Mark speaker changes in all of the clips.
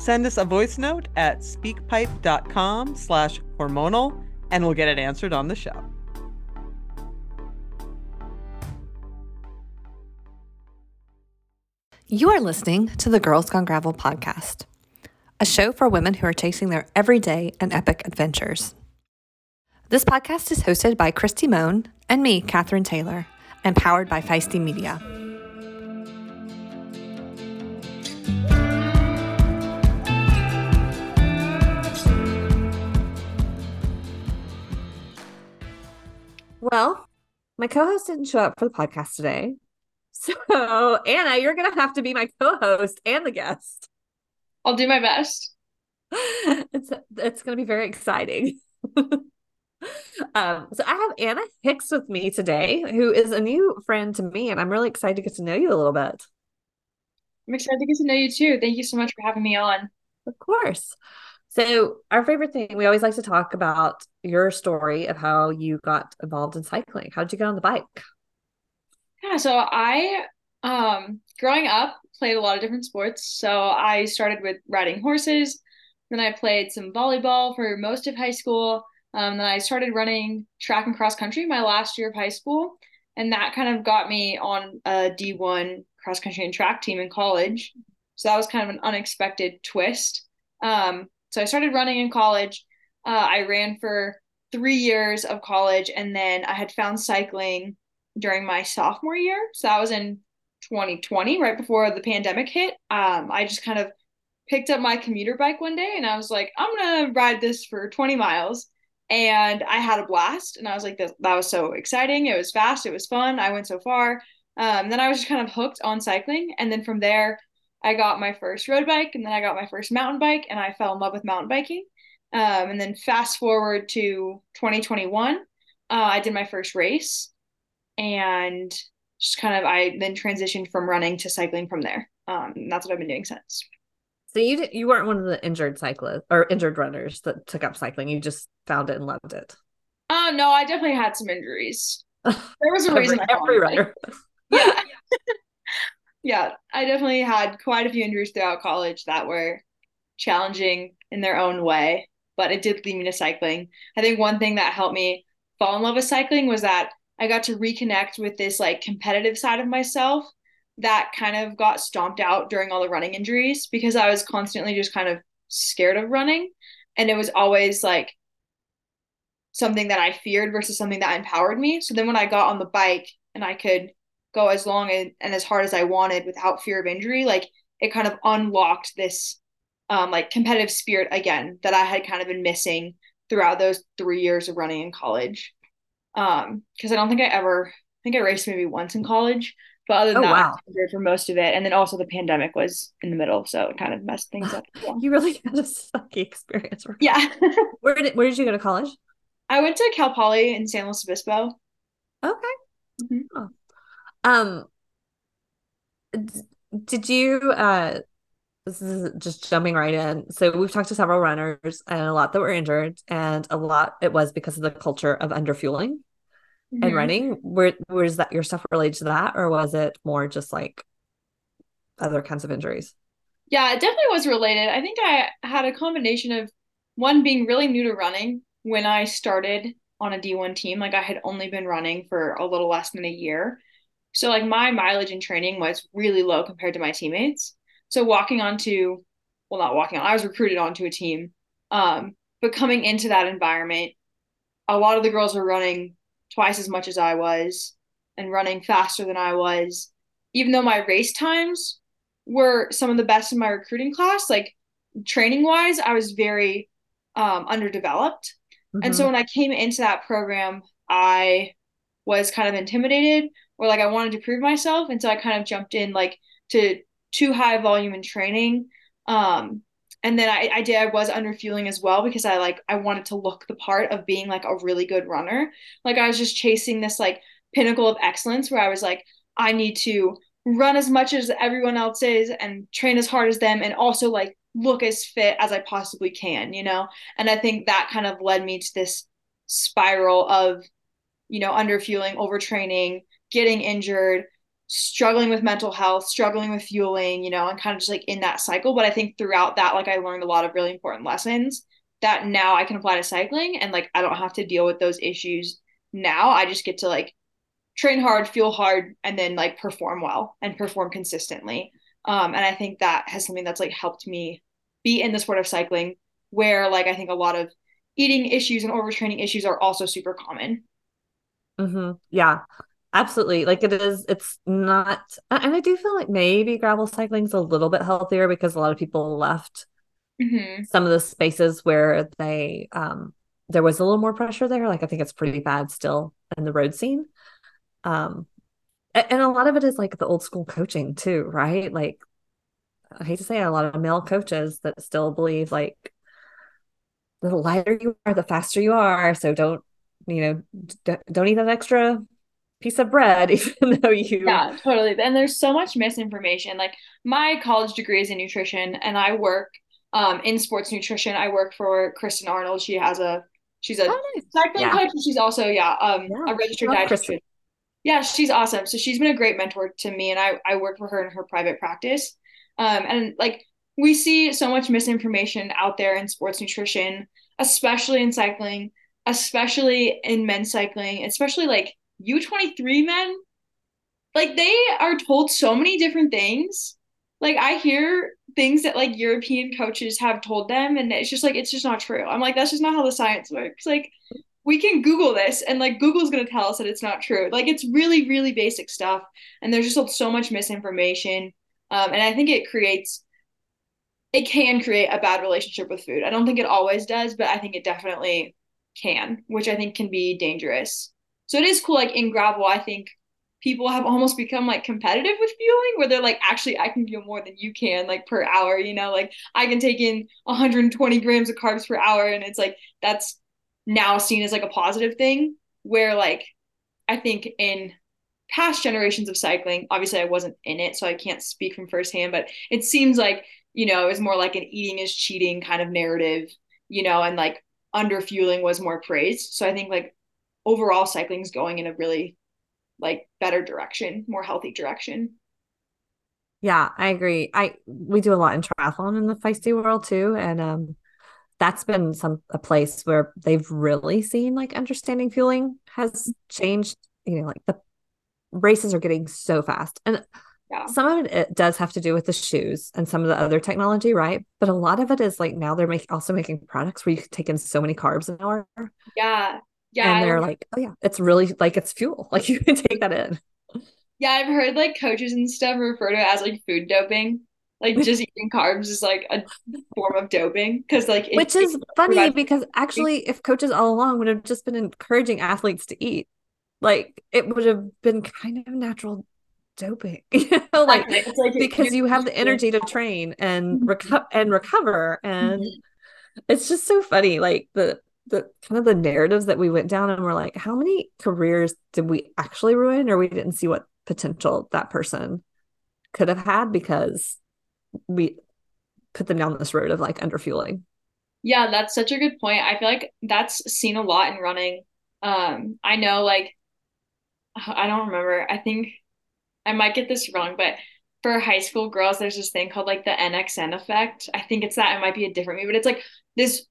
Speaker 1: Send us a voice note at speakpipe.com slash hormonal and we'll get it answered on the show.
Speaker 2: You are listening to the Girls Gone Gravel podcast, a show for women who are chasing their everyday and epic adventures. This podcast is hosted by Christy Moan and me, Kathryn Taylor, and powered by Feisty Media. Well, my co host didn't show up for the podcast today. So, Anna, you're going to have to be my co host and the guest.
Speaker 3: I'll do my best.
Speaker 2: It's, it's going to be very exciting. um, so, I have Anna Hicks with me today, who is a new friend to me, and I'm really excited to get to know you a little bit.
Speaker 3: I'm excited to get to know you too. Thank you so much for having me on.
Speaker 2: Of course. So, our favorite thing, we always like to talk about your story of how you got involved in cycling. How did you get on the bike?
Speaker 3: Yeah, so I, um, growing up, played a lot of different sports. So, I started with riding horses. Then I played some volleyball for most of high school. Um, then I started running track and cross country my last year of high school. And that kind of got me on a D1 cross country and track team in college. So that was kind of an unexpected twist. Um, so I started running in college. Uh, I ran for three years of college, and then I had found cycling during my sophomore year. So that was in 2020, right before the pandemic hit. Um, I just kind of picked up my commuter bike one day, and I was like, I'm gonna ride this for 20 miles. And I had a blast, and I was like, that, that was so exciting. It was fast, it was fun. I went so far. Um, then I was just kind of hooked on cycling, and then from there, I got my first road bike and then I got my first mountain bike and I fell in love with mountain biking. Um, and then fast forward to 2021, uh, I did my first race and just kind of I then transitioned from running to cycling from there. Um, and that's what I've been doing since.
Speaker 2: So you did, you weren't one of the injured cyclists or injured runners that took up cycling. You just found it and loved it.
Speaker 3: Uh no, I definitely had some injuries. There was a reason.
Speaker 2: every, every runner.
Speaker 3: Yeah. yeah, I definitely had quite a few injuries throughout college that were challenging in their own way, but it did lead me to cycling. I think one thing that helped me fall in love with cycling was that I got to reconnect with this like competitive side of myself that kind of got stomped out during all the running injuries because I was constantly just kind of scared of running. And it was always like something that I feared versus something that empowered me. So then when I got on the bike and I could go as long and, and as hard as I wanted without fear of injury, like it kind of unlocked this um, like competitive spirit again that I had kind of been missing throughout those three years of running in college. Um, because I don't think I ever I think I raced maybe once in college, but other than
Speaker 2: oh,
Speaker 3: that,
Speaker 2: wow.
Speaker 3: For most of it. And then also the pandemic was in the middle, so it kind of messed things up. Yeah.
Speaker 2: you really had a sucky experience.
Speaker 3: yeah.
Speaker 2: where did where did you go to college?
Speaker 3: I went to Cal Poly in San Luis Obispo.
Speaker 2: Okay.
Speaker 3: Mm-hmm.
Speaker 2: Oh. Um, did you uh this is just jumping right in. So we've talked to several runners and a lot that were injured, and a lot it was because of the culture of underfueling
Speaker 3: mm-hmm.
Speaker 2: and running. Where was that your stuff related to that, or was it more just like other kinds of injuries?
Speaker 3: Yeah, it definitely was related. I think I had a combination of one being really new to running when I started on a D1 team. Like I had only been running for a little less than a year. So like my mileage in training was really low compared to my teammates. So walking onto, well, not walking on, I was recruited onto a team. Um, but coming into that environment, a lot of the girls were running twice as much as I was and running faster than I was. Even though my race times were some of the best in my recruiting class, like training wise, I was very um, underdeveloped. Mm-hmm. And so mm-hmm. when I came into that program, I was kind of intimidated or like I wanted to prove myself. And so I kind of jumped in like to too high volume in training. Um, and then I, I did I was under fueling as well because I like I wanted to look the part of being like a really good runner. Like I was just chasing this like pinnacle of excellence where I was like, I need to run as much as everyone else is and train as hard as them and also like look as fit as I possibly can, you know? And I think that kind of led me to this spiral of, you know, under underfueling, overtraining, getting injured, struggling with mental health, struggling with fueling, you know, and kind of just like in that cycle. But I think throughout that, like I learned a lot of really important lessons that now I can apply to cycling and like I don't have to deal with those issues now. I just get to like train hard, feel hard, and then like perform well and perform consistently. Um, and I think that has something that's like helped me be in the sport of cycling where like I think a lot of eating issues and overtraining issues are also super common.
Speaker 2: Mm-hmm. Yeah, absolutely. Like it is, it's not, and I do feel like maybe gravel cycling is a little bit healthier because a lot of people left mm-hmm. some of the spaces where they, um, there was a little more pressure there. Like I think it's pretty bad still in the road scene. Um, and a lot of it is like the old school coaching too, right? Like I hate to say it, a lot of male coaches that still believe like the lighter you are, the faster you are. So don't, you know, d- don't eat that extra piece of bread, even though you.
Speaker 3: Yeah, totally. And there's so much misinformation. Like my college degree is in nutrition, and I work um, in sports nutrition. I work for Kristen Arnold. She has a she's a oh, nice. cycling yeah. coach. she's also yeah, um, yeah. a registered dietitian. Yeah, she's awesome. So she's been a great mentor to me, and I I work for her in her private practice. Um, and like we see so much misinformation out there in sports nutrition, especially in cycling, especially in men's cycling, especially like U23 men. Like they are told so many different things. Like I hear things that like European coaches have told them, and it's just like it's just not true. I'm like, that's just not how the science works. Like we can Google this and like Google's going to tell us that it's not true. Like it's really, really basic stuff. And there's just so much misinformation. Um, and I think it creates, it can create a bad relationship with food. I don't think it always does, but I think it definitely can, which I think can be dangerous. So it is cool. Like in gravel, I think people have almost become like competitive with fueling where they're like actually i can fuel more than you can like per hour you know like i can take in 120 grams of carbs per hour and it's like that's now seen as like a positive thing where like i think in past generations of cycling obviously i wasn't in it so i can't speak from firsthand but it seems like you know it was more like an eating is cheating kind of narrative you know and like under fueling was more praised. So i think like overall cycling is going in a really like better direction more healthy direction.
Speaker 2: Yeah i agree. I we do a lot in triathlon in the feisty world too and um that's been some a place where they've really seen like understanding fueling has changed you know like the races are getting so fast. And yeah. some of it, it, does have to do with the shoes and some of the other technology right? But a lot of it is like now they're make, also making products where you can take in so many carbs an hour.
Speaker 3: Yeah. Yeah
Speaker 2: and they're like oh yeah it's really like it's fuel. Like you can take that in.
Speaker 3: Yeah i've heard like coaches and stuff refer to it as like food doping. Like just eating carbs is like a form of doping because like
Speaker 2: it, which is funny because actually if coaches all along would have just been encouraging athletes to eat like it would have been kind of natural doping you know like, like because you have the energy to train and mm-hmm. recover and recover and mm-hmm. it's just so funny like the the kind of the narratives that we went down and we're like how many careers did we actually ruin or we didn't see what potential that person could have had because we put them down this road of like underfueling.
Speaker 3: Yeah, that's such a good point. I feel like that's seen a lot in running. Um, I know like I don't remember. I think I might get this wrong, but for high school girls, there's this thing called like the NXN effect. I think it's that. It might be a different meet, but it's like this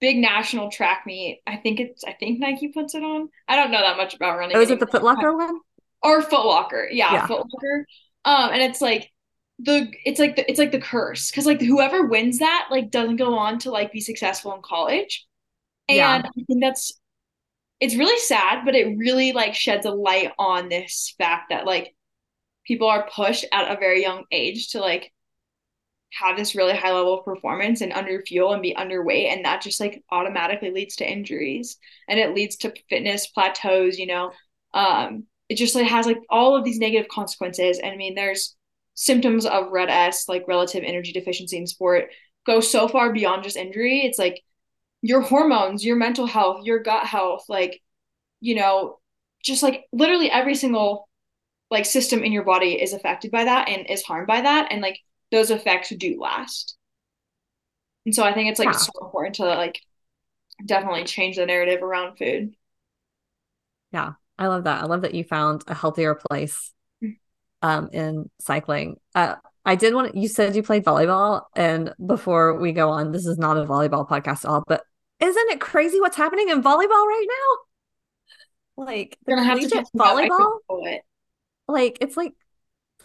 Speaker 3: big national track meet. I think it's I think Nike puts it on. I don't know that much about running.
Speaker 2: Oh, is it the Footlocker one?
Speaker 3: Or Footlocker. Yeah, yeah. Footlocker. Um, and it's like the it's like the, it's like the curse because like whoever wins that like doesn't go on to like be successful in college and yeah. i think that's it's really sad, but it really like sheds a light on this fact that like people are pushed at a very young age to like have this really high level of performance and under fuel and be underweight and that just like automatically leads to injuries and it leads to fitness plateaus you know? Um it just like has like all of these negative consequences. And i mean there's symptoms of RED-S like relative energy deficiency in sport go so far beyond just injury. It's like your hormones your mental health your gut health like you know just like literally every single like system in your body is affected by that and is harmed by that and like those effects do last. And so i think it's like yeah. so important to like definitely change the narrative around food.
Speaker 2: Yeah i love that. I love that you found a healthier place mm. um in cycling. Uh I did want you said you played volleyball and before we go on this is not a volleyball podcast at all but isn't it crazy what's happening in volleyball right now? Like the collegiate volleyball like it's like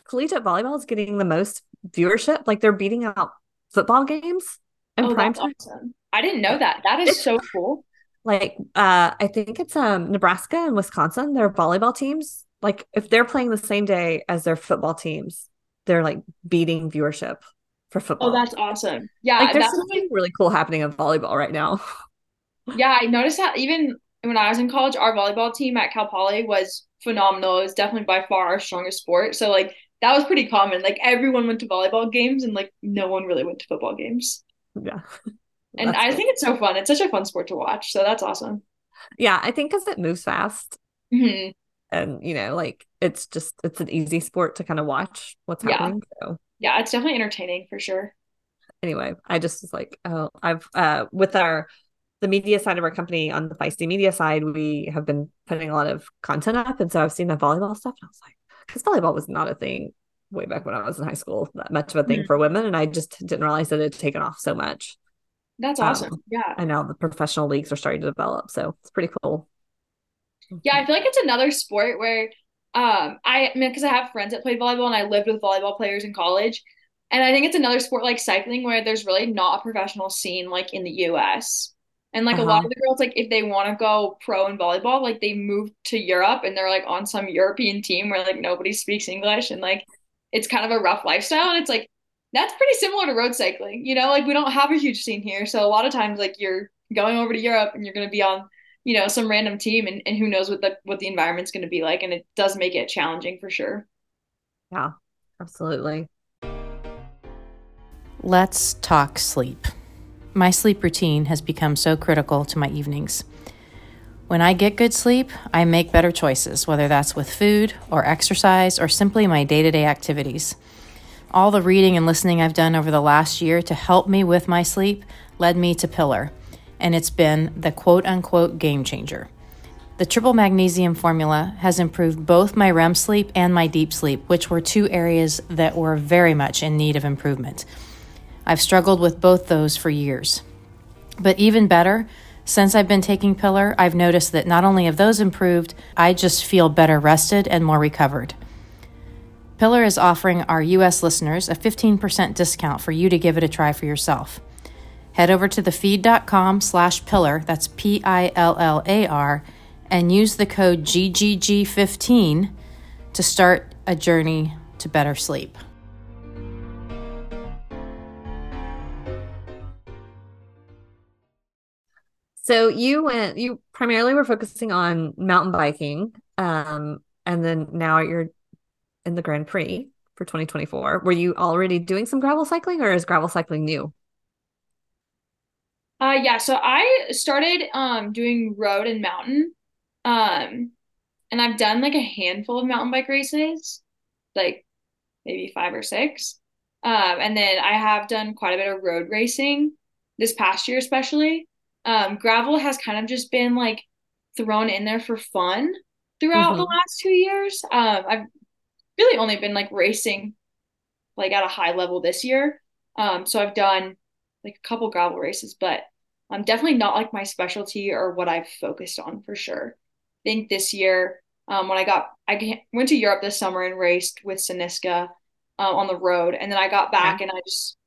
Speaker 2: collegiate volleyball is getting the most viewership. Like they're beating out football games
Speaker 3: and oh, prime time. Awesome. I didn't know that. That is so cool.
Speaker 2: Like uh I think it's um Nebraska and Wisconsin, their volleyball teams. Like if they're playing the same day as their football teams, they're like beating viewership for football.
Speaker 3: Oh, that's awesome. Yeah,
Speaker 2: like there's something really cool happening in volleyball right now.
Speaker 3: yeah, I noticed that even when I was in college, our volleyball team at Cal Poly was phenomenal. It was definitely by far our strongest sport. So like that was pretty common. Like everyone went to volleyball games and like no one really went to football games.
Speaker 2: Yeah.
Speaker 3: and I cool. think it's so fun. It's such a fun sport to watch. So that's awesome.
Speaker 2: Yeah, I think because it moves fast.
Speaker 3: Mm-hmm.
Speaker 2: And you know, like it's just it's an easy sport to kind of watch what's happening.
Speaker 3: Yeah. So yeah, it's definitely entertaining for sure.
Speaker 2: Anyway, I just was like, oh, I've uh with our the media side of our company on the feisty media side, we have been putting a lot of content up. And so I've seen the volleyball stuff and I was like, because volleyball was not a thing way back when I was in high school, that much of a thing mm-hmm. for women. And I just didn't realize that it had taken off so much.
Speaker 3: That's um, awesome. Um, yeah.
Speaker 2: And now the professional leagues are starting to develop. So it's pretty cool.
Speaker 3: Yeah, I feel like it's another sport where um I, I mean because I have friends that played volleyball and I lived with volleyball players in college. And I think it's another sport like cycling where there's really not a professional scene like in the US. And like uh-huh. a lot uh-huh. of the girls, like if they want to go pro in volleyball, like they move to Europe and they're like on some European team where like nobody speaks English and like it's kind of a rough lifestyle. And it's like that's pretty similar to road cycling. You know, like we don't have a huge scene here. So a lot of times like you're going over to Europe and you're gonna be on, you know, some random team and, and who knows what the what the environment's gonna be like. And it does make it challenging for sure.
Speaker 2: Yeah, absolutely.
Speaker 4: Let's talk sleep. My sleep routine has become so critical to my evenings. When I get good sleep, I make better choices, whether that's with food or exercise or simply my day to day activities. All the reading and listening I've done over the last year to help me with my sleep led me to Pillar, and it's been the quote unquote game changer. The triple magnesium formula has improved both my REM sleep and my deep sleep, which were two areas that were very much in need of improvement. I've struggled with both those for years. But even better, since I've been taking Pillar, I've noticed that not only have those improved, I just feel better rested and more recovered. Pillar is offering our US listeners a 15% discount for you to give it a try for yourself. Head over to thefeed.com slash pillar, that's P I L L A R, and use the code GGG15 to start a journey to better sleep.
Speaker 2: So you went, you primarily were focusing on mountain biking. Um, and then now you're in the Grand Prix for 2024. Were you already doing some gravel cycling or is gravel cycling new?
Speaker 3: Uh yeah, so I started um doing road and mountain. Um and I've done like a handful of mountain bike races, like maybe 5 or 6. Um and then I have done quite a bit of road racing this past year especially. Um, gravel has kind of just been like thrown in there for fun throughout mm-hmm. the last two years. Um, I've really only been like racing like at a high level this year. Um, so I've done like a couple gravel races, but I'm definitely not like my specialty or what I've focused on for sure. I think this year, um, when I got, I went to Europe this summer and raced with Cynisca uh, on the road, and then I got back and I just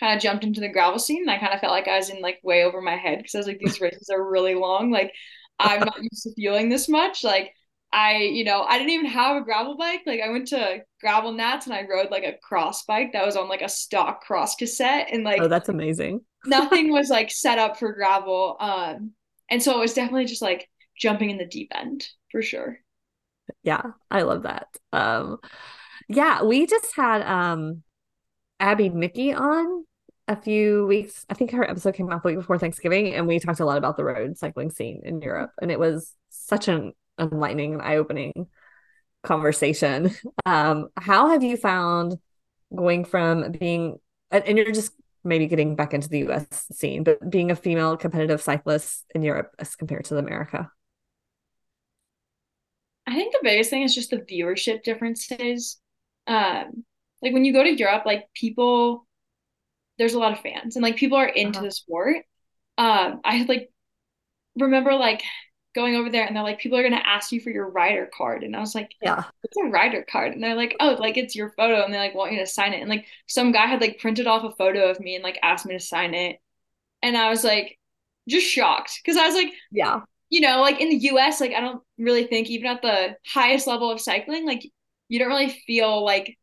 Speaker 3: kind of jumped into the gravel scene and I kind of felt like I was in like way over my head because I was like these races are really long like I'm not used to feeling this much. Like I, you know, I didn't even have a gravel bike. Like I went to gravel nats and I rode like a cross bike that was on like a stock cross cassette and like
Speaker 2: Oh, that's amazing.
Speaker 3: nothing was like set up for gravel. Um and so it was definitely just like jumping in the deep end for sure.
Speaker 2: Yeah, I love that. Um yeah, we just had um Abby Mickey on a few weeks. I think her episode came out the week before Thanksgiving, and we talked a lot about the road cycling scene in Europe. And it was such an enlightening and eye-opening conversation. Um, how have you found going from being and you're just maybe getting back into the US scene, but being a female competitive cyclist in Europe as compared to America?
Speaker 3: I think the biggest thing is just the viewership differences. Um, like when you go to Europe, like people, there's a lot of fans and like people are into uh-huh. the sport. Um, I like remember like going over there and they're like, people are gonna ask you for your rider card. And I was like,
Speaker 2: Yeah,
Speaker 3: it's a rider card. And they're like, Oh, like it's your photo, and they like want you to sign it. And like some guy had like printed off a photo of me and like asked me to sign it. And I was like, just shocked. Cause I was like,
Speaker 2: Yeah,
Speaker 3: you know, like in the US, like I don't really think even at the highest level of cycling, like you don't really feel like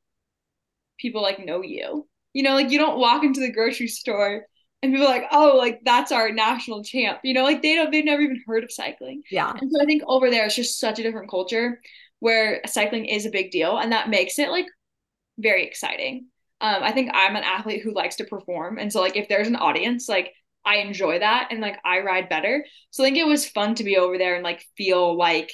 Speaker 3: people like know you. You know, like you don't walk into the grocery store and people are like, oh, like that's our national champ. You know, like they don't they've never even heard of cycling.
Speaker 2: Yeah.
Speaker 3: And so I think over there it's just such a different culture where cycling is a big deal and that makes it like very exciting. Um, I think I'm an athlete who likes to perform. And so like if there's an audience, like I enjoy that and like I ride better. So I think it was fun to be over there and like feel like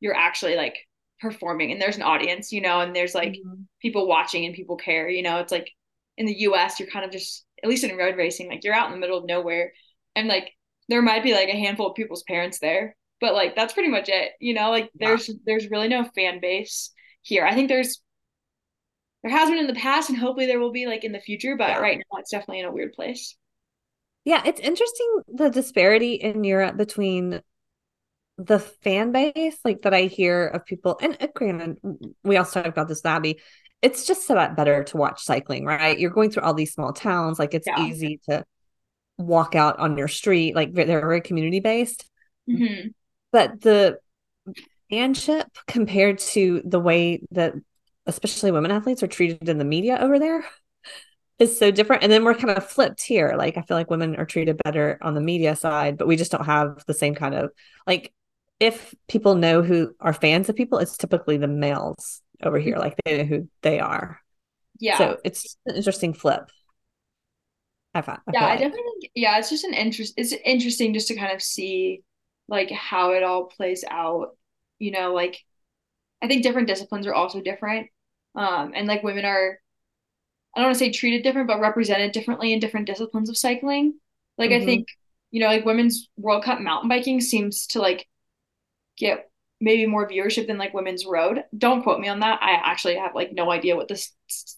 Speaker 3: you're actually like performing and there's an audience, you know, and there's like mm-hmm. people watching and people care, you know. It's like in the US you're kind of just at least in road racing, like you're out in the middle of nowhere and like there might be like a handful of people's parents there, but like that's pretty much it, you know, like there's there's really no fan base here. I think there's there has been in the past and hopefully there will be like in the future, but yeah. right now it's definitely in a weird place.
Speaker 2: Yeah, it's interesting the disparity in Europe between the fan base, like that I hear of people, and uh, granted, we also talked about this, Abby. It's just so much better to watch cycling, right? You're going through all these small towns, like it's yeah. easy to walk out on your street, like they're very community based.
Speaker 3: Mm-hmm.
Speaker 2: But the fanship compared to the way that especially women athletes are treated in the media over there is so different. And then we're kind of flipped here. Like I feel like women are treated better on the media side, but we just don't have the same kind of like if people know who are fans of people, it's typically the males over here. Like they know who they are.
Speaker 3: Yeah.
Speaker 2: So it's an interesting flip. I found.
Speaker 3: I yeah, I definitely think yeah, it's just an interest it's interesting just to kind of see like how it all plays out. You know, like I think different disciplines are also different. Um and like women are I don't want to say treated different, but represented differently in different disciplines of cycling. Like mm-hmm. I think, you know, like women's World Cup mountain biking seems to like get maybe more viewership than like women's road. Don't quote me on that. I actually have like no idea what the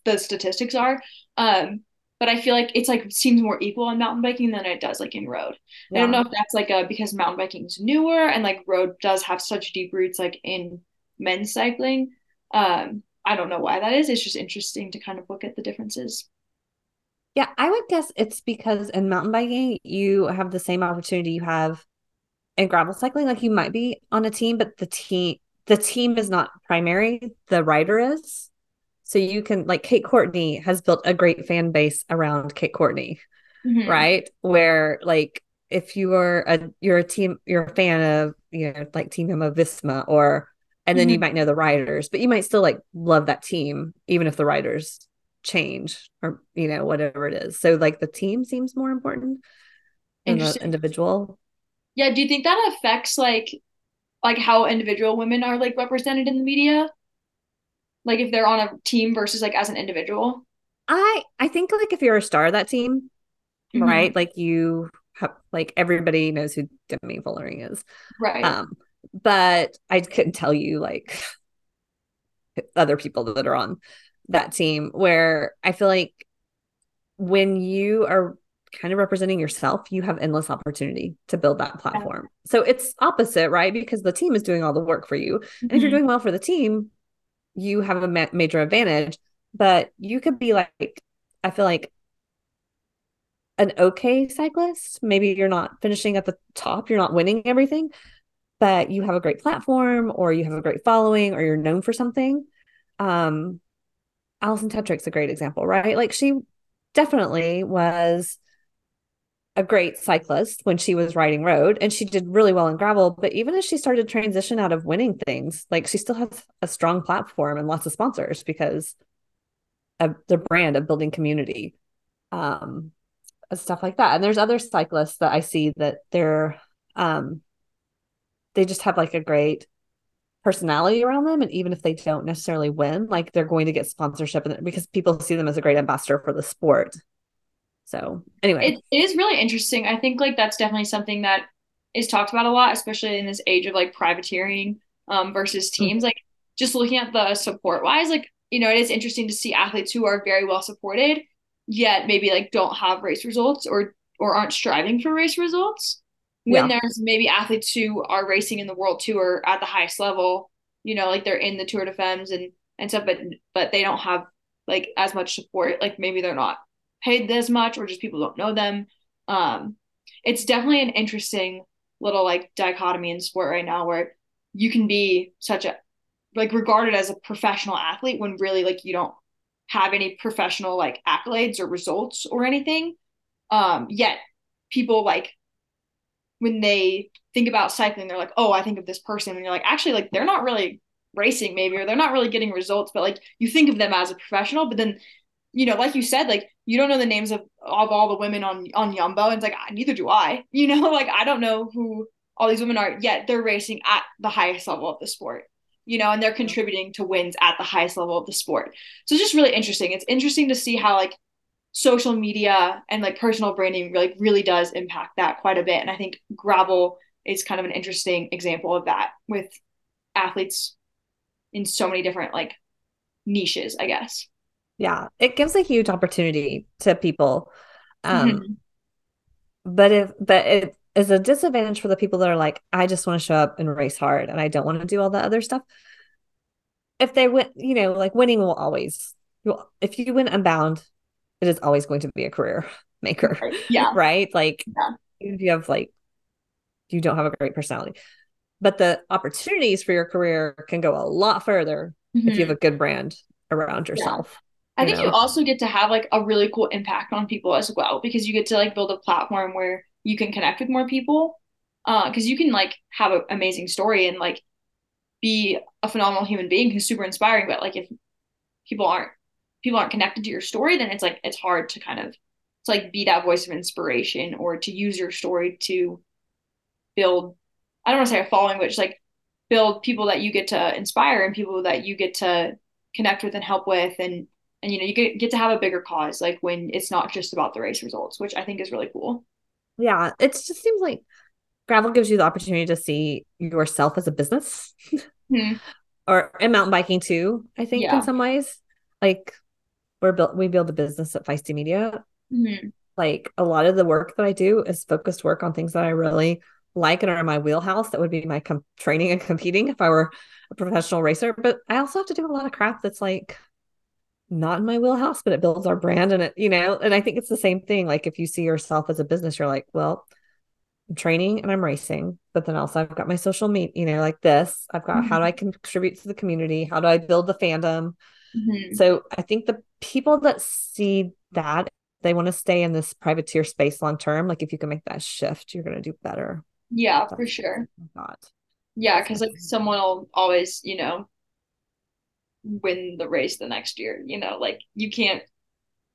Speaker 3: the statistics are. Um, but I feel like it's like seems more equal in mountain biking than it does like in road. Yeah. I don't know if that's like a because mountain biking is newer and like road does have such deep roots like in men's cycling. Um, I don't know why that is. It's just interesting to kind of look at the differences.
Speaker 2: Yeah, I would guess it's because in mountain biking, you have the same opportunity you have in gravel cycling. Like you might be on a team, but the team the team is not primary, the rider is. So you can like Kate Courtney has built a great fan base around Kate Courtney, mm-hmm. right? Where like if you are a you're a team you're a fan of you know like Team Jumbo Visma or and then mm-hmm. you might know the riders, but you might still like love that team, even if the riders change or you know whatever it is. So like the team seems more important than the individual.
Speaker 3: Yeah, do you think that affects like like how individual women are like represented in the media? Like if they're on a team versus like as an individual?
Speaker 2: I I think like if you're a star of that team, mm-hmm. right? Like you have like everybody knows who Demi Vollering is.
Speaker 3: Right.
Speaker 2: Um but I couldn't tell you like other people that are on that team where I feel like when you are kind of representing yourself, you have endless opportunity to build that platform. Yeah. So it's opposite, right? Because the team is doing all the work for you. Mm-hmm. And if you're mm-hmm. doing well for the team, you have a ma- major advantage. But you could be like, I feel like an okay cyclist. Maybe you're not finishing at the top, you're not winning everything, but you have a great platform or you have a great following or you're known for something. Um, Alison Tetrick's a great example, right? Like she definitely was a great cyclist when she was riding road and she did really well in gravel. But even as she started to transition out of winning things, like she still has a strong platform and lots of sponsors because of the brand of building community. Um, stuff like that. And there's other cyclists that I see that they're um they just have like a great personality around them and even if they don't necessarily win like they're going to get sponsorship and because people see them as a great ambassador for the sport so anyway
Speaker 3: it, it is really interesting i think like that's definitely something that is talked about a lot especially in this age of like privateering um, versus hmm. teams mm-hmm. like just looking at the support wise like you know it is interesting to see athletes who are very well supported yet maybe like don't have race results or or aren't striving for race results when yeah. there's maybe athletes who are racing in the world tour at the highest level you know like they're in the tour de femmes and and stuff but but they don't have like as much support like maybe they're not paid as much or just people don't know them. Um it's definitely an interesting little like dichotomy in sport right now where you can be such a like regarded as a professional athlete when really like you don't have any professional like accolades or results or anything. Um yet people like when they think about cycling they're like oh i think of this person and you're like actually like they're not really racing maybe or they're not really getting results but like you think of them as a professional but then you know like you said like you don't know the names of, of all the women on on Jumbo and it's like ah, neither do I you know like I don't know who all these women are yet they're racing at the highest level of the sport you know, and they're contributing to wins at the highest level of the sport. So it's just really interesting. It's interesting to see how like social media and like personal branding really really does impact that quite a bit. And I think gravel is kind of an interesting example of that with athletes in so many different like niches, I guess.
Speaker 2: Yeah, it gives a huge opportunity to people. Um mm-hmm. but if but it is a disadvantage for the people that are like, I just want to show up and race hard and I don't want to do all that other stuff. If they win, you know, like winning will always, if you win unbound, it is always going to be a career maker.
Speaker 3: Yeah.
Speaker 2: right. Like, yeah. if you have like, you don't have a great personality, but the opportunities for your career can go a lot further mm-hmm. if you have mm-hmm. a good brand around yourself.
Speaker 3: I think know? you also get to have like a really cool impact on people as well because you get to like build a platform where you can connect with more people because uh, you can like have an amazing story and like be a phenomenal human being who's super inspiring but like if people aren't people aren't connected to your story then it's like it's hard to kind of to like be that voice of inspiration or to use your story to build i don't want to say a following but just like build people that you get to inspire and people that you get to connect with and help with and and you know you get, get to have a bigger cause like when it's not just about the race results which i think is really cool
Speaker 2: yeah, it just seems like gravel gives you the opportunity to see yourself as a business. Mm-hmm. or in mountain biking too, I think yeah. in some ways. Like we're built we build a business at Feisty Media. Mm-hmm. Like a lot of the work that I do is focused work on things that I really like and are in my wheelhouse. That would be my com- training and competing if I were a professional racer. But I also have to do a lot of crap that's like not in my wheelhouse, but it builds our brand and it, you know, and I think it's the same thing. Like if you see yourself as a business, you're like, well, I'm training and I'm racing, but then also I've got my social media, you know, like this. I've got mm-hmm. how do I contribute to the community? How do I build the fandom? Mm-hmm. So I think the people that see that they want to stay in this privateer space long term, like if you can make that shift, you're going to do better.
Speaker 3: Yeah, That's for sure. Yeah, because like someone will always, you know, win the race the next year. You know, like you can't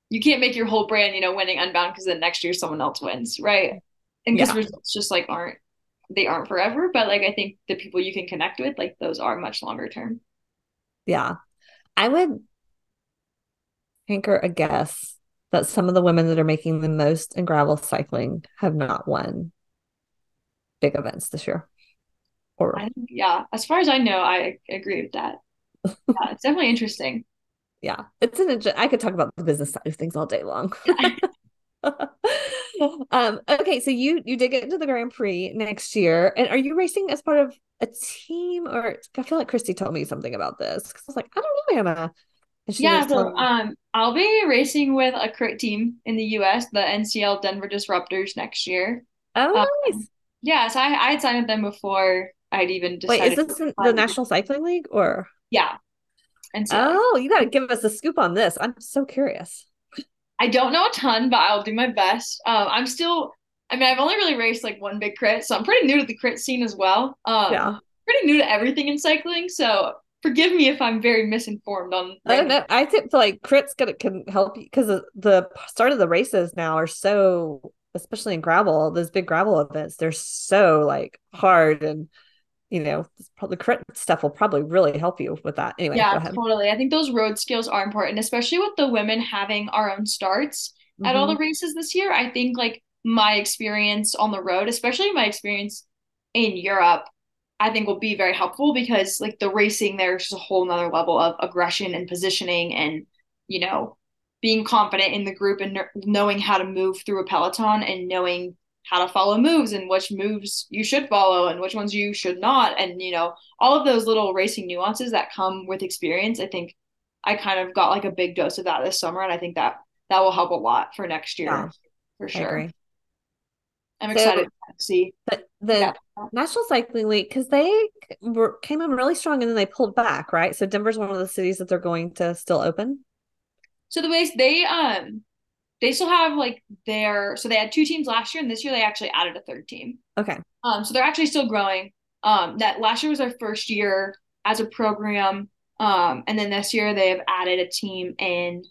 Speaker 3: you can't make your whole brand, you know, winning unbound because then next year someone else wins, right? And because yeah. results just like aren't they aren't forever, but like I think the people you can connect with, like those are much longer term.
Speaker 2: Yeah. I would anchor a guess that some of the women that are making the most in gravel cycling have not won big events this year.
Speaker 3: Or I, yeah, as far as I know, I agree with that yeah, it's definitely interesting.
Speaker 2: Yeah, it's an. I could talk about the business side of things all day long. um, okay, so you you did get into the Grand Prix next year, and are you racing as part of a team, or I feel like Christy told me something about this because I was like, I don't know, Anna.
Speaker 3: Yeah, so um, I'll be racing with a crit team in the U.S., the NCL Denver Disruptors, next year.
Speaker 2: Oh, um, nice.
Speaker 3: Yeah, so I, I had signed with them before I'd even
Speaker 2: Wait, is
Speaker 3: decided.
Speaker 2: this the National Cycling League or?
Speaker 3: Yeah. And so
Speaker 2: Oh, you got to give us a scoop on this. I'm so curious.
Speaker 3: I don't know a ton, but I'll do my best. Um, I'm still, I mean, I've only really raced like one big crit, so I'm pretty new to the crit scene as well. Um,
Speaker 2: Yeah.
Speaker 3: pretty new to everything in cycling, so forgive me if I'm very misinformed on.
Speaker 2: I don't know. I think like Crit's gonna can help you because the start of the races now are so, especially in gravel, those big gravel events, they're so like hard and you know, the Crit stuff will probably really help you with that. Anyway, go
Speaker 3: Yeah, totally. I think those road skills are important, especially with the women having our own starts at all the
Speaker 2: Mhm.
Speaker 3: races this year. I think like my experience on the road, especially my experience in Europe, I think will be very helpful because like the racing there's just a whole nother level of aggression and positioning and you know being confident in the group and kn- knowing how to move through a peloton and knowing how to follow moves and which moves you should follow and which ones you should not and you know all of those little racing nuances that come with experience i think i kind of got like a big dose of that this summer and i think that that will help a lot for next year
Speaker 2: Yeah,
Speaker 3: for sure i'm
Speaker 2: So-
Speaker 3: excited to see
Speaker 2: But the
Speaker 3: Yeah.
Speaker 2: National Cycling League, because they were came in really strong and then they pulled back, right? So Denver's one of the cities that they're going to still open.
Speaker 3: so the ways they um they still have like their so they had two teams last year and this year they actually added a third team
Speaker 2: Okay.
Speaker 3: Um, so they're actually still growing. Um, that last year was their first year as a program. Um, and then this year they have added a team in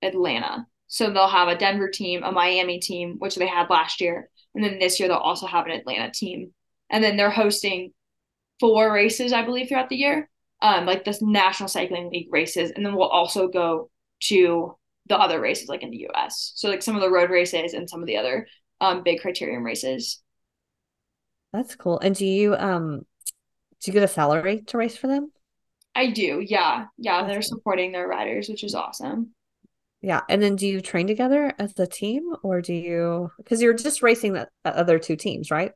Speaker 3: Atlanta. So they'll have a Denver team, a Miami team, which they had last year. And then this year they'll also have an Atlanta team. And then they're hosting four races, I believe, throughout the year. Um, like this National Cycling League races. And then we'll also go to the other races like in the US. So like some of the road races and some of the other um big criterium races.
Speaker 2: That's cool. And do you um do you get a salary to race for them?
Speaker 3: I do, yeah. Yeah,
Speaker 2: That's
Speaker 3: they're
Speaker 2: good.
Speaker 3: supporting their riders, which is awesome.
Speaker 2: Yeah. And then do you train together as a team or do you because you're just racing the the other two teams, right?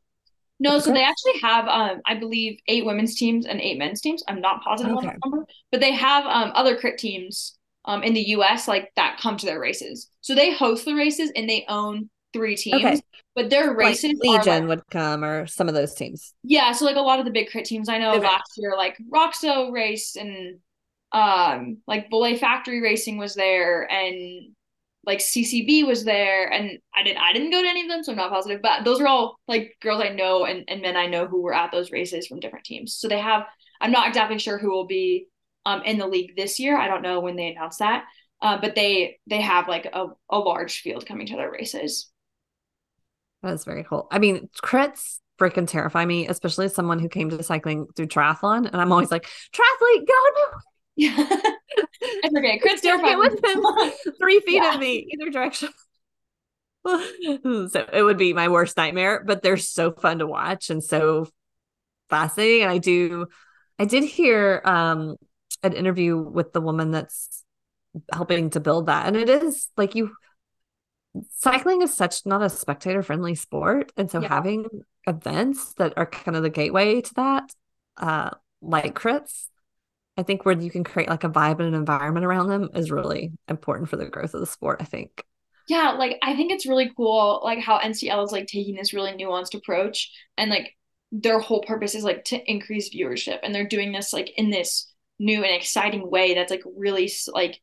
Speaker 3: No,
Speaker 2: the
Speaker 3: so they actually have um I believe eight women's teams and eight men's teams. I'm not positive on
Speaker 2: Okay.
Speaker 3: that number, but they have um other crit teams um in the US like that come to their races. So they host the races and they own three teams,
Speaker 2: Okay.
Speaker 3: but their
Speaker 2: Like
Speaker 3: races are
Speaker 2: Legion
Speaker 3: like
Speaker 2: would come or some of those teams.
Speaker 3: yeah, so like a lot of the big crit teams I know
Speaker 2: Okay.
Speaker 3: last year like Roxo raced and um like Bullet Factory Racing was there and like CCB was there and I didn't I didn't go to any of them so I'm not positive but those are all like girls I know and, and men I know who were at those races from different teams so they have I'm not exactly sure who will be um in the league this year I don't know when they announce that uh, but they they have like a, a large field coming to their races
Speaker 2: That's very cool. I mean, crits freaking terrify me, especially as someone who came to cycling through triathlon. And I'm always like, triathlete, go no.
Speaker 3: yeah it's okay Chris
Speaker 2: Don't get within three feet
Speaker 3: Yeah.
Speaker 2: of me, either direction. so it would be my worst nightmare, but they're so fun to watch and so fascinating. And I do, I did hear um an interview with the woman that's helping to build that. And it is like you, cycling is such not a spectator friendly sport. And so
Speaker 3: Yeah.
Speaker 2: having events that are kind of the gateway to that, uh, like crits, I think where you can create like a vibe and an environment around them is really important for the growth of the sport, I think.
Speaker 3: Yeah, like I think it's really cool, like how NCL is like taking this really nuanced approach and like their whole purpose is like to increase viewership and they're doing this like in this new and exciting way that's like really like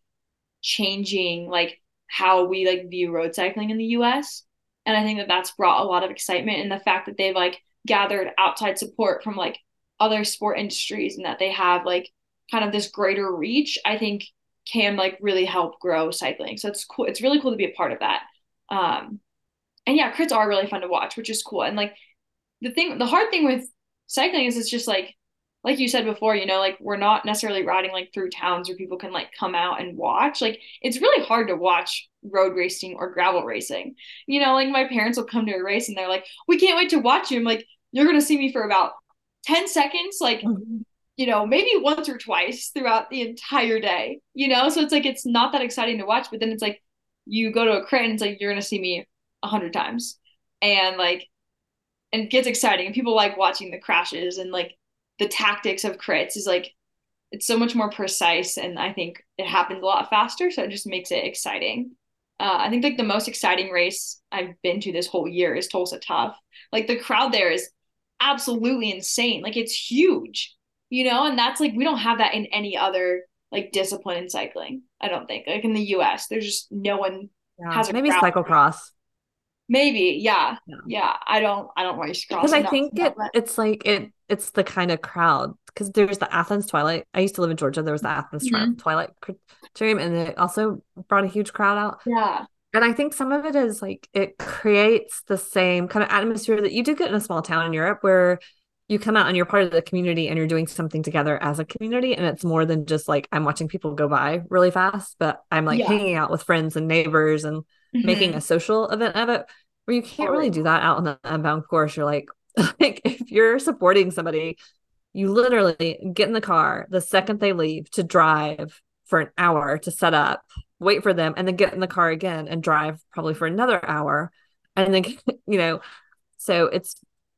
Speaker 3: changing like how we like view road cycling in the US. And I think that that's brought a lot of excitement and the fact that they've like gathered outside support from like other sport industries and that they have like kind of this greater reach, I think can like really help grow cycling. So it's cool. It's really cool to be a part of that. Um, and yeah, crits are really fun to watch, which is cool. And like the thing, the hard thing with cycling is it's just like, like you said before, you know, like we're not necessarily riding like through towns where people can like come out and watch. Like it's really hard to watch road racing or gravel racing. You know, like my parents will come to a race and they're like, "We can't wait to watch you." I'm like, "You're gonna see me for about ten seconds, like mm-hmm. you know, maybe once or twice throughout the entire day, you know? So it's like, it's not that exciting to watch, but then it's like, you go to a crit and it's like, you're going to see me a hundred times. And like, and it gets exciting. And people like watching the crashes and like the tactics of crits is like, it's so much more precise. And I think it happens a lot faster. So it just makes it exciting. Uh, I think like the most exciting race I've been to this whole year is Tulsa Tough. Like the crowd there is absolutely insane. Like it's huge, you know, and that's like we don't have that in any other like discipline in cycling. I don't think. Like in the US, there's just no one
Speaker 2: Yeah,
Speaker 3: has
Speaker 2: maybe
Speaker 3: crowd.
Speaker 2: cyclocross.
Speaker 3: Maybe, yeah.
Speaker 2: Yeah.
Speaker 3: Yeah. I don't I don't cross.
Speaker 2: Because I think it
Speaker 3: but-
Speaker 2: it's like it it's the kind of crowd because there's the Athens Twilight. I used to live in Georgia. There was the Athens
Speaker 3: Mhm.
Speaker 2: Twilight Criterium, and it also brought a huge crowd out.
Speaker 3: yeah.
Speaker 2: And I think some of it is like it creates the same kind of atmosphere that you do get in a small town in Europe where you come out and you're part of the community and you're doing something together as a community. And it's more than just like I'm watching people go by really fast, but I'm like
Speaker 3: Yeah.
Speaker 2: hanging out with friends and neighbors and making
Speaker 3: Mhm.
Speaker 2: a social event of it where you can't really do that out on the unbound course. You're like, like if you're supporting somebody, you literally get in the car the second they leave to drive for an hour to set up, wait for them, and then get in the car again and drive probably for another hour. And then, you know, so it's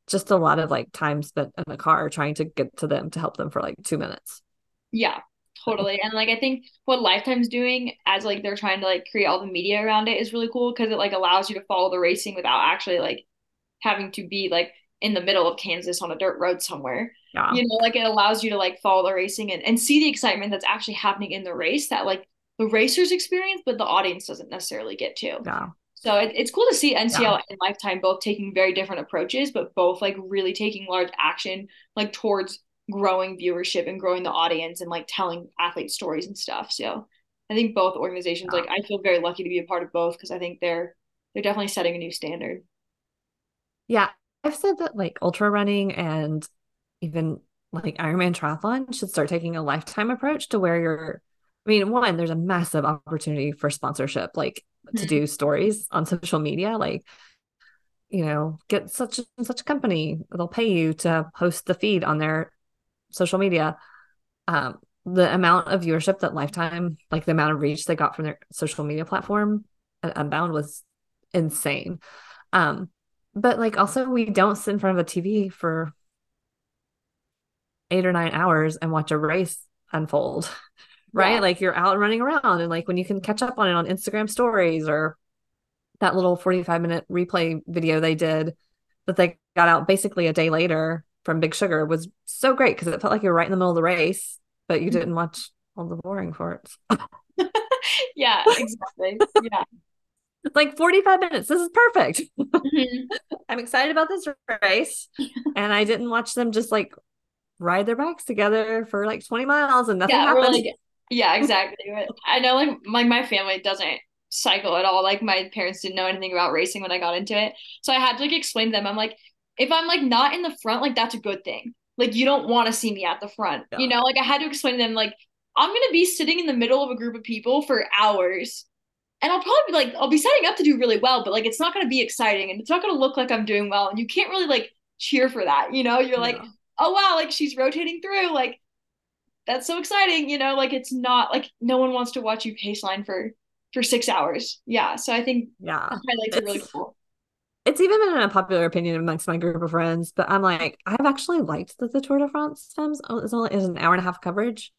Speaker 2: just a lot of like time spent in the car trying to get to them to help them for like two minutes.
Speaker 3: Yeah, totally. And like I think what Lifetime's doing as like they're trying to like create all the media around it is really cool because it like allows you to follow the racing without actually like having to be like in the middle of Kansas on a dirt road somewhere.
Speaker 2: Yeah.
Speaker 3: You know, like it allows you to like follow the racing and, and see the excitement that's actually happening in the race that like the racers experience, but the audience doesn't necessarily get to.
Speaker 2: Yeah.
Speaker 3: So it, it's cool to see NCL
Speaker 2: Yeah.
Speaker 3: and Lifetime both taking very different approaches, but both like really taking large action like towards growing viewership and growing the audience and like telling athlete stories and stuff. So I think both organizations, like I feel very lucky to be a part of both because I think they're they're definitely setting a new standard.
Speaker 2: Yeah. I've said that like ultra running and even like Ironman triathlon should start taking a lifetime approach to where you're, I mean, one, there's a massive opportunity for sponsorship, like to
Speaker 3: Mhm.
Speaker 2: do stories on social media, like, you know, get such and such a company, they'll pay you to host the feed on their social media. Um, the amount of viewership that Lifetime, like the amount of reach they got from their social media platform at Unbound was insane. Um, but like also we don't sit in front of a TV for eight or nine hours and watch a race unfold, right?
Speaker 3: Yeah.
Speaker 2: Like you're out running around and like when you can catch up on it on Instagram stories or that little 45 minute replay video they did that they got out basically a day later from Big Sugar was so great because it felt like you were right in the middle of the race, but you didn't watch all the boring parts.
Speaker 3: yeah, exactly. Yeah.
Speaker 2: It's like 45 minutes. This is perfect.
Speaker 3: Mhm.
Speaker 2: I'm excited about this race. and I didn't watch them just like ride their bikes together for like 20 miles and nothing
Speaker 3: Yeah,
Speaker 2: happened.
Speaker 3: like yeah, exactly. I know like like my family doesn't cycle at all. Like my parents didn't know anything about racing when I got into it. So I had to like explain to them. I'm like, if I'm like not in the front, like that's a good thing. Like you don't want to see me at the front.
Speaker 2: Yeah.
Speaker 3: You know, like I had to explain to them like I'm gonna be sitting in the middle of a group of people for hours. And I'll probably be like I'll be setting up to do really well, but like it's not gonna be exciting and it's not gonna look like I'm doing well. And you can't really like cheer for that, you know? You're like,
Speaker 2: Yeah.
Speaker 3: oh wow, like she's rotating through, like that's so exciting, you know, like it's not like no one wants to watch you pace line for for six hours. Yeah. So I think
Speaker 2: yeah.
Speaker 3: highlights are really cool.
Speaker 2: It's even been a popular opinion amongst my group of friends, but I'm like, I've actually liked that the Tour de France stems is only is an hour and a half coverage.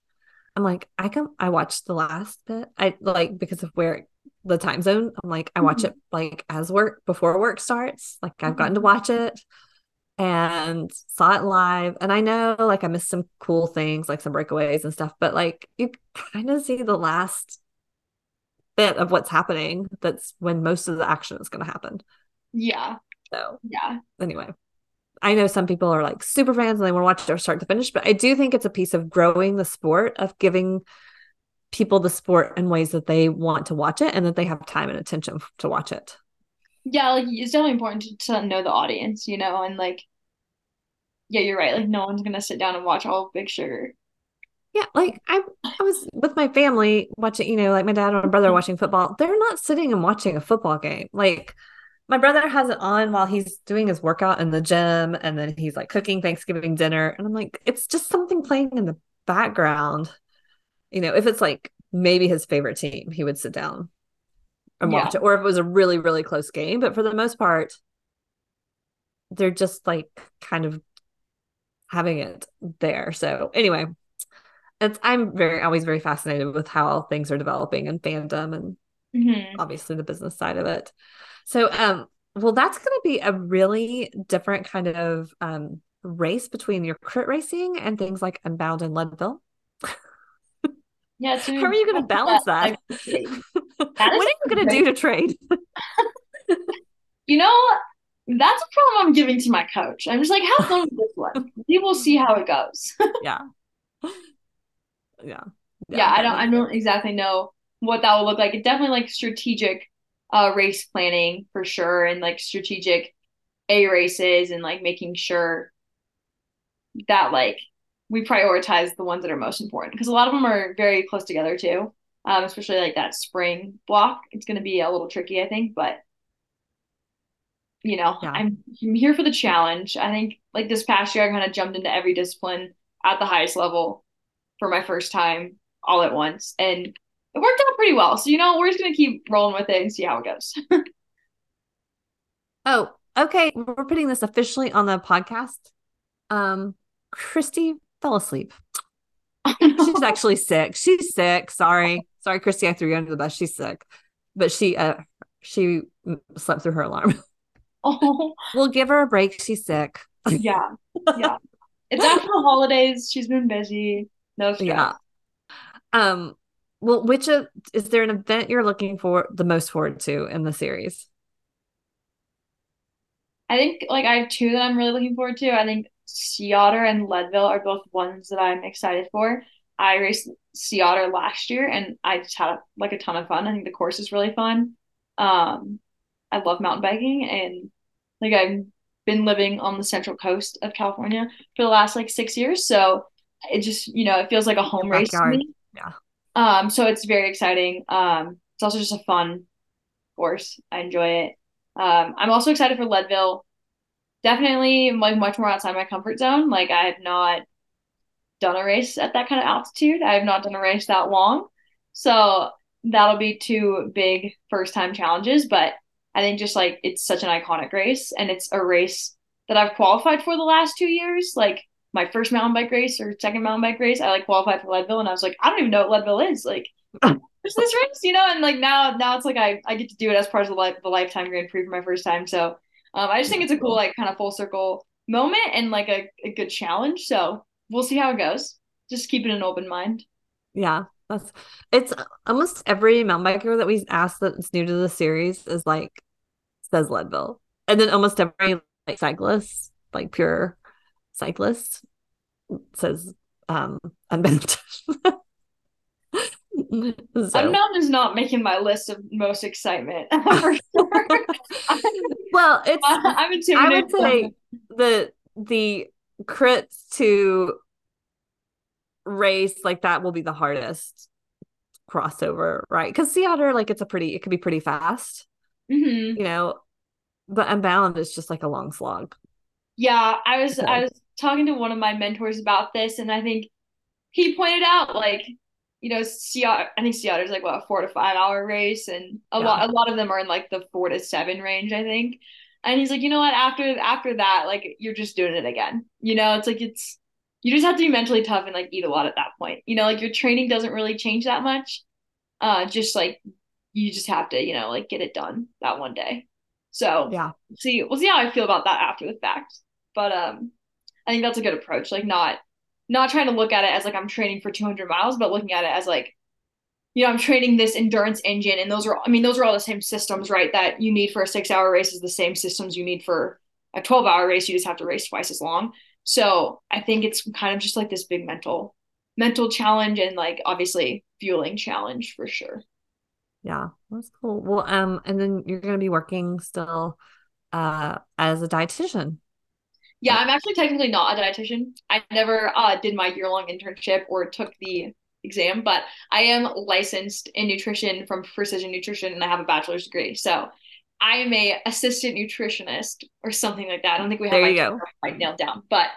Speaker 2: I'm like, I can I watched the last bit. I like because of where the time zone. I'm like, I watch
Speaker 3: Mhm.
Speaker 2: it like as work before work starts. Like I've gotten to watch it and saw it live. And I know like I missed some cool things, like some breakaways and stuff, but like you kind of see the last bit of what's happening. That's when most of the action is going to happen.
Speaker 3: Yeah.
Speaker 2: So
Speaker 3: Yeah.
Speaker 2: anyway, I know some people are like super fans and they want to watch it start to finish, but I do think it's a piece of growing the sport, of giving people the sport in ways that they want to watch it and that they have time and attention to watch it.
Speaker 3: Yeah, like it's definitely important to, to know the audience, you know, and like yeah, you're right. Like no one's gonna sit down and watch all of Big Sugar.
Speaker 2: Yeah, like I I was with my family watching, you know, like my dad and my brother mm-hmm. watching football. They're not sitting and watching a football game. Like my brother has it on while he's doing his workout in the gym and then he's like cooking Thanksgiving dinner. And I'm like, it's just something playing in the background. You know, if it's like maybe his favorite team, he would sit down and watch it. Or if it was a really, really close game. But for the most part, they're just like kind of having it there. So anyway, it's I'm very always very fascinated with how things are developing and fandom and
Speaker 3: Mhm.
Speaker 2: obviously the business side of it. So um well that's going to be a really different kind of um race between your crit racing and things like Unbound and Leadville?
Speaker 3: Yeah.
Speaker 2: How are you going to balance that?
Speaker 3: That
Speaker 2: what are you going to do to trade?
Speaker 3: You know, that's a problem I'm giving to my coach. I'm just like, have fun with this one. We will see how it goes.
Speaker 2: yeah. Yeah.
Speaker 3: yeah, I don't I don't exactly know what that will look like. It definitely like strategic uh race planning for sure and like strategic A races and like making sure that like we prioritize the ones that are most important because a lot of them are very close together too. Um, especially like that spring block. It's going to be a little tricky, I think, but you know,
Speaker 2: Yeah.
Speaker 3: I'm, I'm here for the challenge. I think like this past year, I kind of jumped into every discipline at the highest level for my first time all at once, and it worked out pretty well. So you know, we're just gonna keep rolling with it and see how it goes.
Speaker 2: Oh, okay. We're putting this officially on the podcast. Um, Christy fell asleep. She's actually sick. She's sick. Sorry. Sorry, Christy. I threw you under the bus. She's sick. But she uh she slept through her alarm.
Speaker 3: oh
Speaker 2: we'll give her a break. She's sick.
Speaker 3: yeah, yeah. It's after the holidays. She's been busy. No stress.
Speaker 2: Yeah. Um, well, which of is there an event you're looking for the most forward to in the series?
Speaker 3: I think like I have two that I'm really looking forward to. I think Sea Otter and Leadville are both ones that I'm excited for. I raced Sea Otter last year and I just had like a ton of fun. I think the course is really fun. Um, I love mountain biking and like I've been living on the central coast of California for the last like six years. So it just, you know, it feels like a home race to me.
Speaker 2: Yeah.
Speaker 3: Um, so it's very exciting. Um, it's also just a fun course. I enjoy it. Um, I'm also excited for Leadville. Definitely like much more outside my comfort zone. Like I have not done a race at that kind of altitude. I have not done a race that long. So that'll be two big first time challenges. But I think just like it's such an iconic race and it's a race that I've qualified for the last two years. Like my first mountain bike race or second mountain bike race, I like qualified for Leadville and I was like, I don't even know what Leadville is. Like there's this race, you know, and like now now it's like I, I get to do it as part of the life the lifetime grand prix for my first time. So um I just think it's a cool like kind of full circle moment and like a, a good challenge. So we'll see how it goes. Just keeping an open mind.
Speaker 2: Yeah, that's it's almost every mountain biker that we ask that's new to the series is like says Leadville, and then almost every like cyclist, like pure cyclist, says um unbound. so,
Speaker 3: Unbound is not making my list of most excitement for sure.
Speaker 2: well, it's
Speaker 3: I'm
Speaker 2: I would say the the crits to race like that will be the hardest crossover, right? Because Sea Otter, like it's a pretty, it could be pretty fast,
Speaker 3: Mhm.
Speaker 2: you know, but Unbound is just like a long slog.
Speaker 3: Yeah, I was
Speaker 2: Okay.
Speaker 3: I was talking to one of my mentors about this, and I think he pointed out like, you know, Sea Otter, I think Sea Otter is like what a four to five hour race, and a
Speaker 2: Yeah.
Speaker 3: lot a lot of them are in like the four to seven range, I think. And he's like, you know what? After after that, like you're just doing it again. You know, it's like it's you just have to be mentally tough and like eat a lot at that point. You know, like your training doesn't really change that much. Uh, just like you just have to, you know, like get it done that one day. So
Speaker 2: Yeah.
Speaker 3: see, we'll see how I feel about that after the fact. But um, I think that's a good approach. Like not not trying to look at it as like I'm training for 200 miles, but looking at it as like, you know, I'm training this endurance engine, and those are, I mean, those are all the same systems, right? That you need for a six hour race is the same systems you need for a 12 hour race. You just have to race twice as long. So I think it's kind of just like this big mental mental challenge and like obviously fueling challenge for sure.
Speaker 2: Yeah. That's cool. Well, um, and then you're going to be working still uh as a dietitian.
Speaker 3: Yeah, I'm actually technically not a dietitian. I never uh, did my year long internship or took the exam, but I am licensed in nutrition from Precision Nutrition and I have a bachelor's degree. So I am a assistant nutritionist or something like that. I don't think we have
Speaker 2: There
Speaker 3: my quite nailed down, but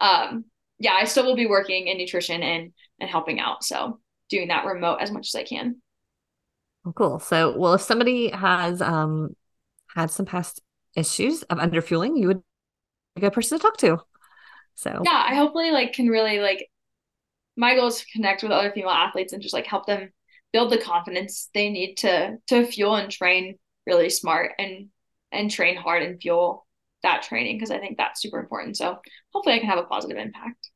Speaker 3: um, yeah, I still will be working in nutrition and and helping out. So doing that remote as much as I can.
Speaker 2: Cool. So, well, if somebody has um had some past issues of underfueling, you would a good person to talk to. So,
Speaker 3: yeah, I hopefully like can really like my goal is to connect with other female athletes and just like help them build the confidence they need to to fuel and train really smart and and train hard and fuel that training because I think that's super important. So hopefully I can have a positive impact.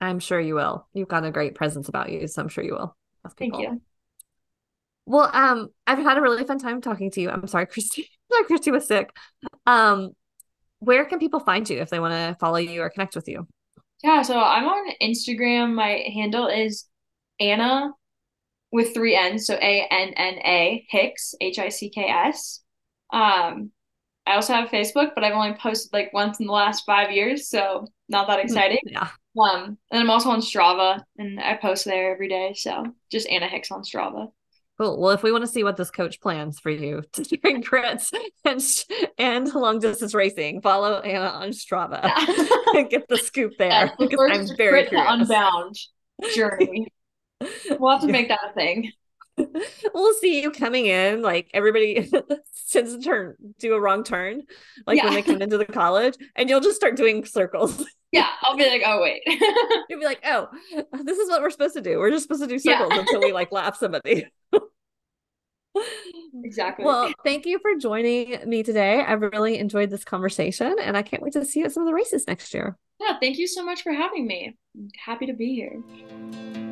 Speaker 2: I'm sure you will. You've got a great presence about you, so I'm sure you will.
Speaker 3: Thank you.
Speaker 2: Well, um, I've had a really fun time talking to you. I'm sorry, Christy. sorry, Christy was sick. Um, where can people find you if they want to follow you or connect with you?
Speaker 3: Yeah, so I'm on Instagram. My handle is Anna with three N's, so A N N A Hicks H I C K S. Um, I also have Facebook, but I've only posted like once in the last five years, so not that exciting.
Speaker 2: Yeah.
Speaker 3: Um, and I'm also on Strava, and I post there every day. So just Anna Hicks on Strava.
Speaker 2: Cool. Well, if we want to see what this coach plans for you to during crits and and long distance racing, follow Anna on Strava and get the scoop there because I'm very curious.
Speaker 3: Unbound journey. We'll have to make that a thing.
Speaker 2: we'll see you coming in like everybody tends to turn do a wrong turn like yeah. when they come into the college and you'll just start doing circles.
Speaker 3: Yeah i'll be like oh wait.
Speaker 2: You'll be like oh this is what we're supposed to do. We're just supposed to do circles yeah. until we like lap somebody.
Speaker 3: Exactly.
Speaker 2: Well thank you for joining me today. I really enjoyed this conversation and i can't wait to see you at some of the races next year.
Speaker 3: Yeah thank you so much for having me. I'm happy to be here